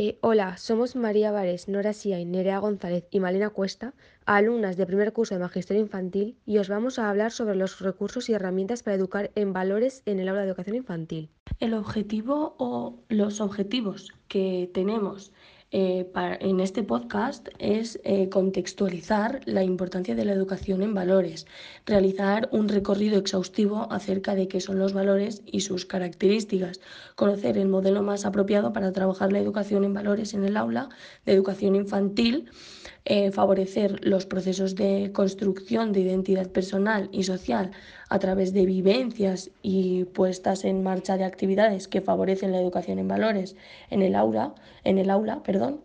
Eh, hola, somos María Vares, Nora Sia, Nerea González y Malena Cuesta, alumnas de primer curso de Magisterio Infantil, y os vamos a hablar sobre los recursos y herramientas para educar en valores en el aula de educación infantil. El objetivo o los objetivos que tenemos eh, en este podcast es eh, contextualizar la importancia de la educación en valores, realizar un recorrido exhaustivo acerca de qué son los valores y sus características, conocer el modelo más apropiado para trabajar la educación en valores en el aula de educación infantil, eh, favorecer los procesos de construcción de identidad personal y social a través de vivencias y puestas en marcha de actividades que favorecen la educación en valores en el aula, en el aula, perdón,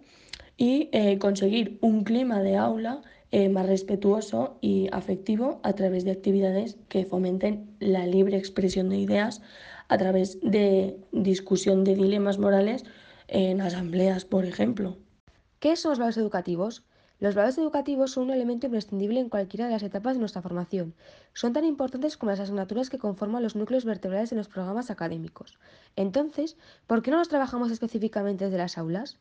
y eh, conseguir un clima de aula eh, más respetuoso y afectivo a través de actividades que fomenten la libre expresión de ideas a través de discusión de dilemas morales en asambleas, por ejemplo. ¿Qué son los educativos? Los valores educativos son un elemento imprescindible en cualquiera de las etapas de nuestra formación. Son tan importantes como las asignaturas que conforman los núcleos vertebrales de los programas académicos. Entonces, ¿por qué no los trabajamos específicamente desde las aulas?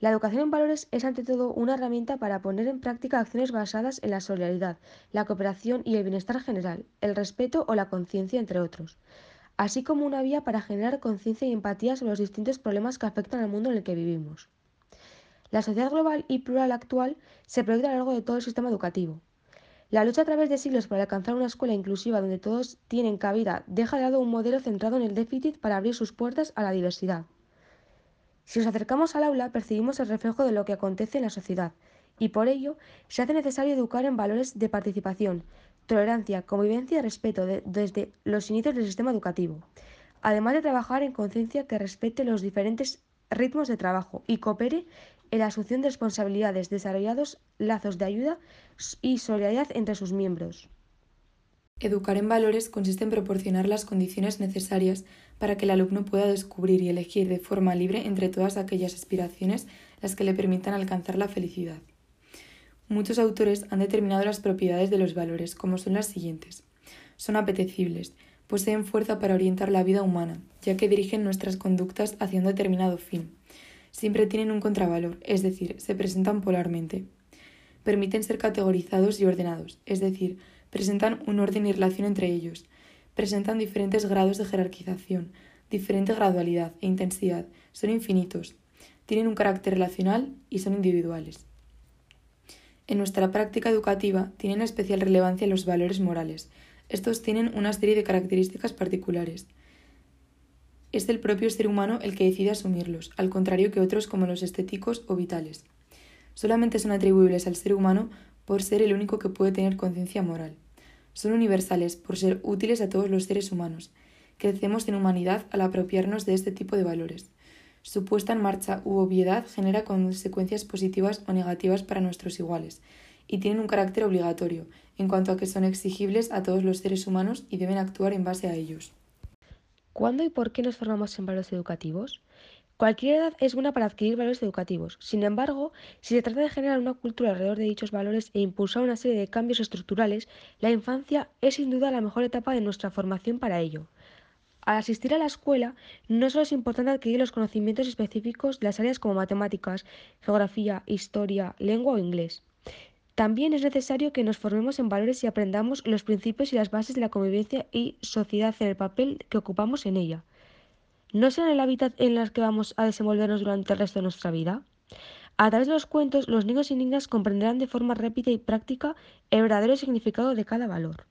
La educación en valores es ante todo una herramienta para poner en práctica acciones basadas en la solidaridad, la cooperación y el bienestar general, el respeto o la conciencia, entre otros, así como una vía para generar conciencia y empatía sobre los distintos problemas que afectan al mundo en el que vivimos. La sociedad global y plural actual se proyecta a lo largo de todo el sistema educativo. La lucha a través de siglos por alcanzar una escuela inclusiva donde todos tienen cabida deja de lado un modelo centrado en el déficit para abrir sus puertas a la diversidad. Si nos acercamos al aula, percibimos el reflejo de lo que acontece en la sociedad, y por ello se hace necesario educar en valores de participación, tolerancia, convivencia y respeto desde los inicios del sistema educativo, además de trabajar en conciencia que respete los diferentes ritmos de trabajo y coopere la asunción de responsabilidades, desarrollados lazos de ayuda y solidaridad entre sus miembros. Educar en valores consiste en proporcionar las condiciones necesarias para que el alumno pueda descubrir y elegir de forma libre entre todas aquellas aspiraciones las que le permitan alcanzar la felicidad. Muchos autores han determinado las propiedades de los valores como son las siguientes. Son apetecibles, poseen fuerza para orientar la vida humana, ya que dirigen nuestras conductas hacia un determinado fin siempre tienen un contravalor, es decir, se presentan polarmente. Permiten ser categorizados y ordenados, es decir, presentan un orden y relación entre ellos. Presentan diferentes grados de jerarquización, diferente gradualidad e intensidad, son infinitos. Tienen un carácter relacional y son individuales. En nuestra práctica educativa tienen especial relevancia los valores morales. Estos tienen una serie de características particulares es el propio ser humano el que decide asumirlos, al contrario que otros como los estéticos o vitales. Solamente son atribuibles al ser humano por ser el único que puede tener conciencia moral. Son universales por ser útiles a todos los seres humanos. Crecemos en humanidad al apropiarnos de este tipo de valores. Su puesta en marcha u obviedad genera consecuencias positivas o negativas para nuestros iguales, y tienen un carácter obligatorio, en cuanto a que son exigibles a todos los seres humanos y deben actuar en base a ellos. ¿Cuándo y por qué nos formamos en valores educativos? Cualquier edad es buena para adquirir valores educativos. Sin embargo, si se trata de generar una cultura alrededor de dichos valores e impulsar una serie de cambios estructurales, la infancia es sin duda la mejor etapa de nuestra formación para ello. Al asistir a la escuela, no solo es importante adquirir los conocimientos específicos de las áreas como matemáticas, geografía, historia, lengua o inglés. También es necesario que nos formemos en valores y aprendamos los principios y las bases de la convivencia y sociedad en el papel que ocupamos en ella. ¿No será el hábitat en el que vamos a desenvolvernos durante el resto de nuestra vida? A través de los cuentos, los niños y niñas comprenderán de forma rápida y práctica el verdadero significado de cada valor.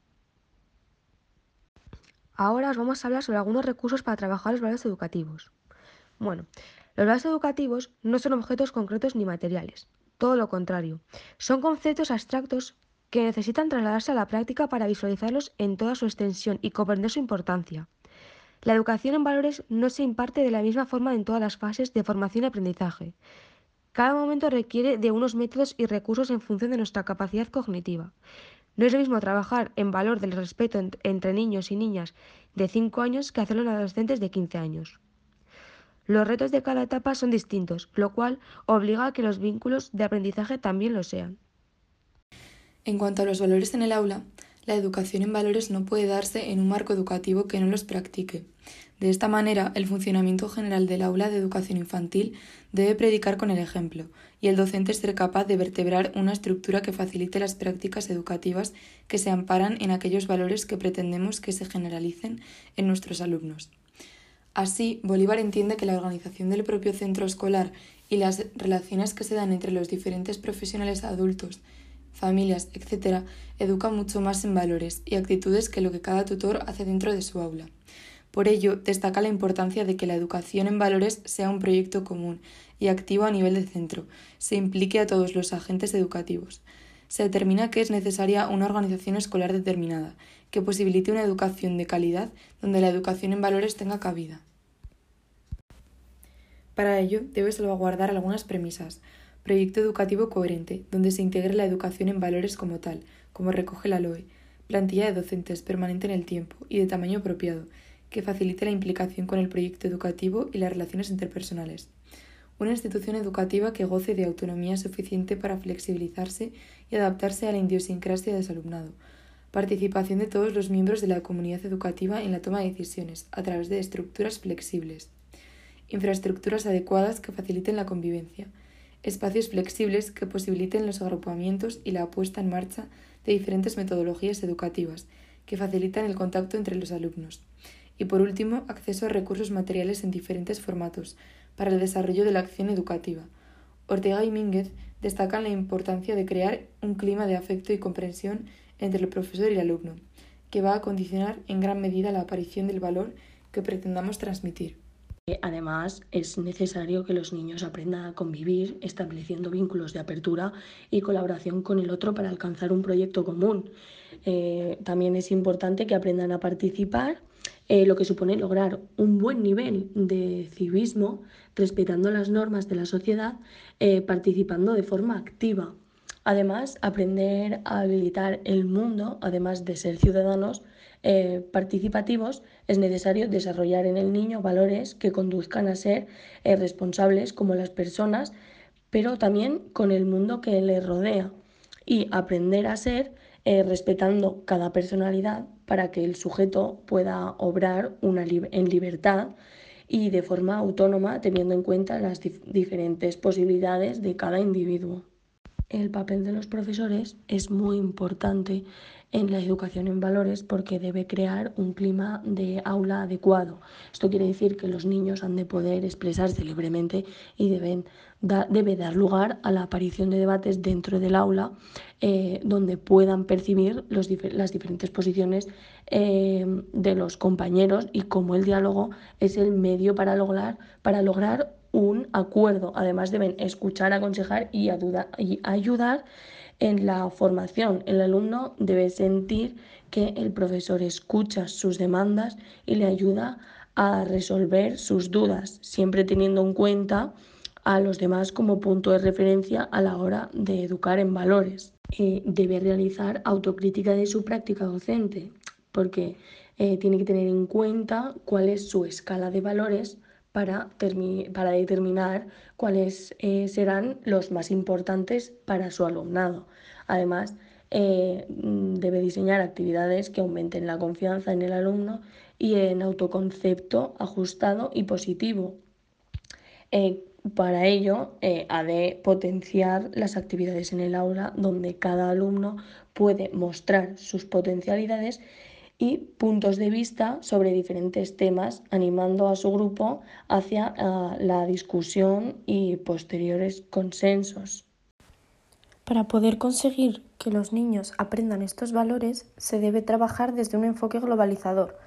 Ahora os vamos a hablar sobre algunos recursos para trabajar los valores educativos. Bueno, los valores educativos no son objetos concretos ni materiales. Todo lo contrario. Son conceptos abstractos que necesitan trasladarse a la práctica para visualizarlos en toda su extensión y comprender su importancia. La educación en valores no se imparte de la misma forma en todas las fases de formación y aprendizaje. Cada momento requiere de unos métodos y recursos en función de nuestra capacidad cognitiva. No es lo mismo trabajar en valor del respeto entre niños y niñas de 5 años que hacerlo en adolescentes de 15 años. Los retos de cada etapa son distintos, lo cual obliga a que los vínculos de aprendizaje también lo sean. En cuanto a los valores en el aula, la educación en valores no puede darse en un marco educativo que no los practique. De esta manera, el funcionamiento general del aula de educación infantil debe predicar con el ejemplo, y el docente ser capaz de vertebrar una estructura que facilite las prácticas educativas que se amparan en aquellos valores que pretendemos que se generalicen en nuestros alumnos. Así, Bolívar entiende que la organización del propio centro escolar y las relaciones que se dan entre los diferentes profesionales adultos, familias, etc., educan mucho más en valores y actitudes que lo que cada tutor hace dentro de su aula. Por ello, destaca la importancia de que la educación en valores sea un proyecto común y activo a nivel de centro, se implique a todos los agentes educativos. Se determina que es necesaria una organización escolar determinada, que posibilite una educación de calidad donde la educación en valores tenga cabida. Para ello, debe salvaguardar algunas premisas. Proyecto educativo coherente, donde se integre la educación en valores como tal, como recoge la LOE. Plantilla de docentes permanente en el tiempo y de tamaño apropiado, que facilite la implicación con el proyecto educativo y las relaciones interpersonales. Una institución educativa que goce de autonomía suficiente para flexibilizarse y adaptarse a la idiosincrasia de alumnado. Participación de todos los miembros de la comunidad educativa en la toma de decisiones, a través de estructuras flexibles infraestructuras adecuadas que faciliten la convivencia, espacios flexibles que posibiliten los agrupamientos y la puesta en marcha de diferentes metodologías educativas que facilitan el contacto entre los alumnos. Y por último, acceso a recursos materiales en diferentes formatos para el desarrollo de la acción educativa. Ortega y Mínguez destacan la importancia de crear un clima de afecto y comprensión entre el profesor y el alumno, que va a condicionar en gran medida la aparición del valor que pretendamos transmitir. Además, es necesario que los niños aprendan a convivir, estableciendo vínculos de apertura y colaboración con el otro para alcanzar un proyecto común. Eh, también es importante que aprendan a participar, eh, lo que supone lograr un buen nivel de civismo, respetando las normas de la sociedad, eh, participando de forma activa. Además, aprender a habilitar el mundo, además de ser ciudadanos, eh, participativos, es necesario desarrollar en el niño valores que conduzcan a ser eh, responsables como las personas, pero también con el mundo que le rodea y aprender a ser respetando cada personalidad para que el sujeto pueda obrar en libertad y de forma autónoma teniendo en cuenta las diferentes posibilidades de cada individuo. El papel de los profesores es muy importante en la educación en valores porque debe crear un clima de aula adecuado. Esto quiere decir que los niños han de poder expresarse libremente y deben debe dar lugar a la aparición de debates dentro del aula eh, donde puedan percibir los las diferentes posiciones eh, de los compañeros y cómo el diálogo es el medio para lograr, para lograr un acuerdo. Además deben escuchar, aconsejar y, y ayudar en la formación. El alumno debe sentir que el profesor escucha sus demandas y le ayuda a resolver sus dudas, siempre teniendo en cuenta a los demás como punto de referencia a la hora de educar en valores. Eh, debe realizar autocrítica de su práctica docente, porque eh, tiene que tener en cuenta cuál es su escala de valores para, para determinar cuáles eh, serán los más importantes para su alumnado. Además, eh, debe diseñar actividades que aumenten la confianza en el alumno y en autoconcepto ajustado y positivo. Para ello, ha de potenciar las actividades en el aula donde cada alumno puede mostrar sus potencialidades y puntos de vista sobre diferentes temas, animando a su grupo hacia ah, la discusión y posteriores consensos. Para poder conseguir que los niños aprendan estos valores, se debe trabajar desde un enfoque globalizador,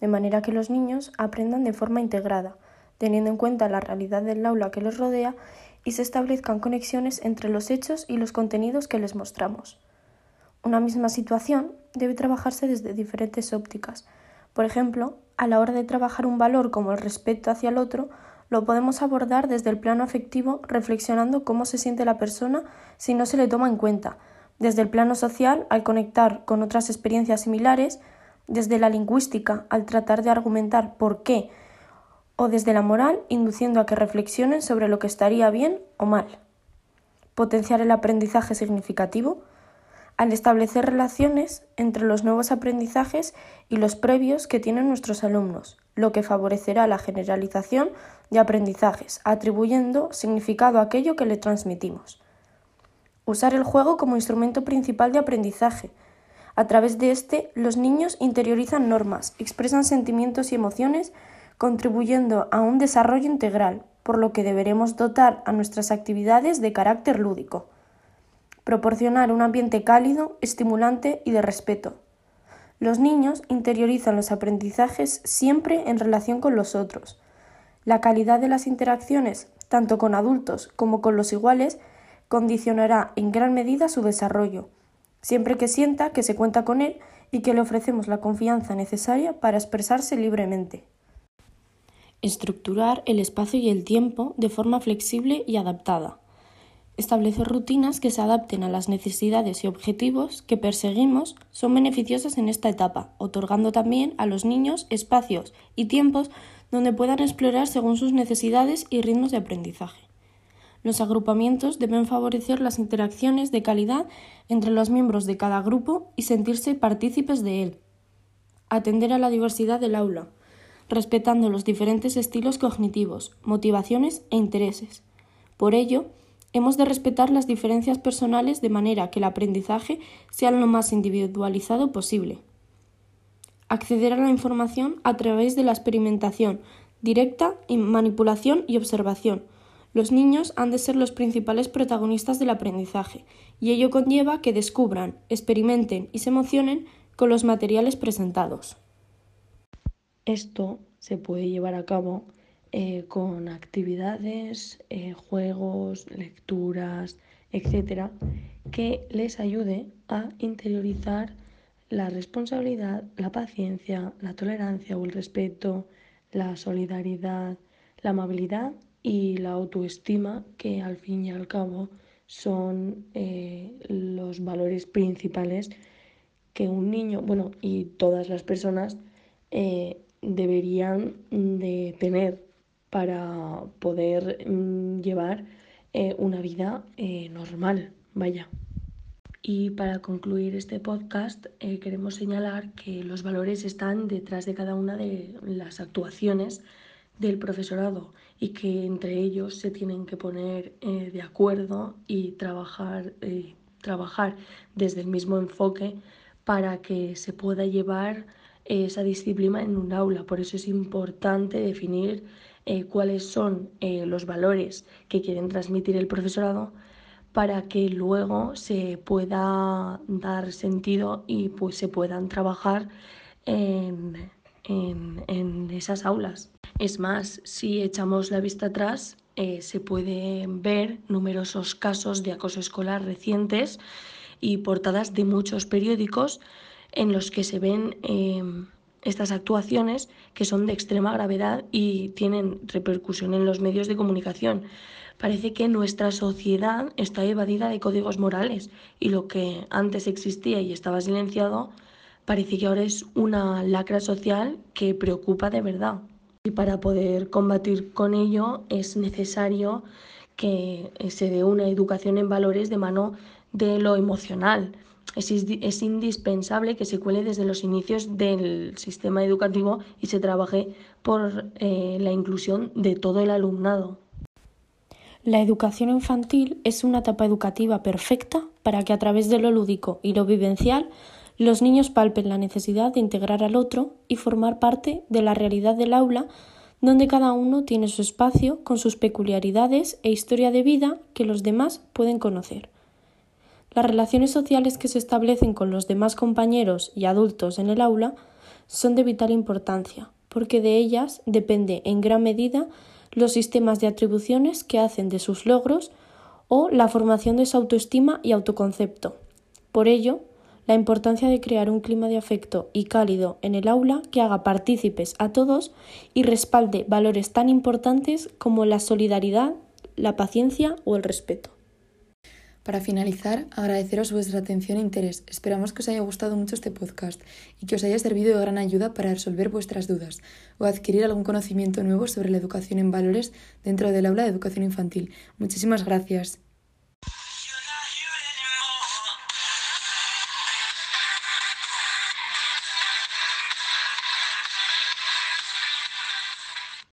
de manera que los niños aprendan de forma integrada, teniendo en cuenta la realidad del aula que los rodea y se establezcan conexiones entre los hechos y los contenidos que les mostramos. Una misma situación debe trabajarse desde diferentes ópticas. Por ejemplo, a la hora de trabajar un valor como el respeto hacia el otro, lo podemos abordar desde el plano afectivo reflexionando cómo se siente la persona si no se le toma en cuenta, desde el plano social al conectar con otras experiencias similares, desde la lingüística al tratar de argumentar por qué, o desde la moral induciendo a que reflexionen sobre lo que estaría bien o mal. Potenciar el aprendizaje significativo al establecer relaciones entre los nuevos aprendizajes y los previos que tienen nuestros alumnos, lo que favorecerá la generalización de aprendizajes, atribuyendo significado a aquello que le transmitimos. Usar el juego como instrumento principal de aprendizaje. A través de este, los niños interiorizan normas, expresan sentimientos y emociones, contribuyendo a un desarrollo integral, por lo que deberemos dotar a nuestras actividades de carácter lúdico. Proporcionar un ambiente cálido, estimulante y de respeto. Los niños interiorizan los aprendizajes siempre en relación con los otros. La calidad de las interacciones, tanto con adultos como con los iguales, condicionará en gran medida su desarrollo, siempre que sienta que se cuenta con él y que le ofrecemos la confianza necesaria para expresarse libremente. Estructurar el espacio y el tiempo de forma flexible y adaptada. Establecer rutinas que se adapten a las necesidades y objetivos que perseguimos son beneficiosas en esta etapa, otorgando también a los niños espacios y tiempos donde puedan explorar según sus necesidades y ritmos de aprendizaje. Los agrupamientos deben favorecer las interacciones de calidad entre los miembros de cada grupo y sentirse partícipes de él. Atender a la diversidad del aula, respetando los diferentes estilos cognitivos, motivaciones e intereses. Por ello, Hemos de respetar las diferencias personales de manera que el aprendizaje sea lo más individualizado posible. Acceder a la información a través de la experimentación directa, manipulación y observación. Los niños han de ser los principales protagonistas del aprendizaje, y ello conlleva que descubran, experimenten y se emocionen con los materiales presentados. Esto se puede llevar a cabo eh, con actividades, eh, juegos, lecturas, etcétera, que les ayude a interiorizar la responsabilidad, la paciencia, la tolerancia o el respeto, la solidaridad, la amabilidad y la autoestima, que al fin y al cabo son eh, los valores principales que un niño, bueno, y todas las personas deberían de tener para poder mm, llevar eh, una vida eh, normal, vaya. Y para concluir este podcast, eh, queremos señalar que los valores están detrás de cada una de las actuaciones del profesorado y que entre ellos se tienen que poner de acuerdo y trabajar, trabajar desde el mismo enfoque para que se pueda llevar esa disciplina en un aula. Por eso es importante definir eh, cuáles son eh, los valores que quieren transmitir el profesorado para que luego se pueda dar sentido y pues se puedan trabajar en, esas aulas. Es más, si echamos la vista atrás, eh, se pueden ver numerosos casos de acoso escolar recientes y portadas de muchos periódicos en los que se ven estas actuaciones que son de extrema gravedad y tienen repercusión en los medios de comunicación. Parece que nuestra sociedad está evadida de códigos morales y lo que antes existía y estaba silenciado parece que ahora es una lacra social que preocupa de verdad. Y para poder combatir con ello es necesario que se dé una educación en valores de mano de lo emocional, es, indispensable que se cuele desde los inicios del sistema educativo y se trabaje por eh, la inclusión de todo el alumnado. La educación infantil es una etapa educativa perfecta para que a través de lo lúdico y lo vivencial los niños palpen la necesidad de integrar al otro y formar parte de la realidad del aula donde cada uno tiene su espacio con sus peculiaridades e historia de vida que los demás pueden conocer. Las relaciones sociales que se establecen con los demás compañeros y adultos en el aula son de vital importancia, porque de ellas depende en gran medida los sistemas de atribuciones que hacen de sus logros o la formación de su autoestima y autoconcepto. Por ello, la importancia de crear un clima de afecto y cálido en el aula que haga partícipes a todos y respalde valores tan importantes como la solidaridad, la paciencia o el respeto. Para finalizar, agradeceros vuestra atención e interés. Esperamos que os haya gustado mucho este podcast y que os haya servido de gran ayuda para resolver vuestras dudas o adquirir algún conocimiento nuevo sobre la educación en valores dentro del aula de educación infantil. Muchísimas gracias.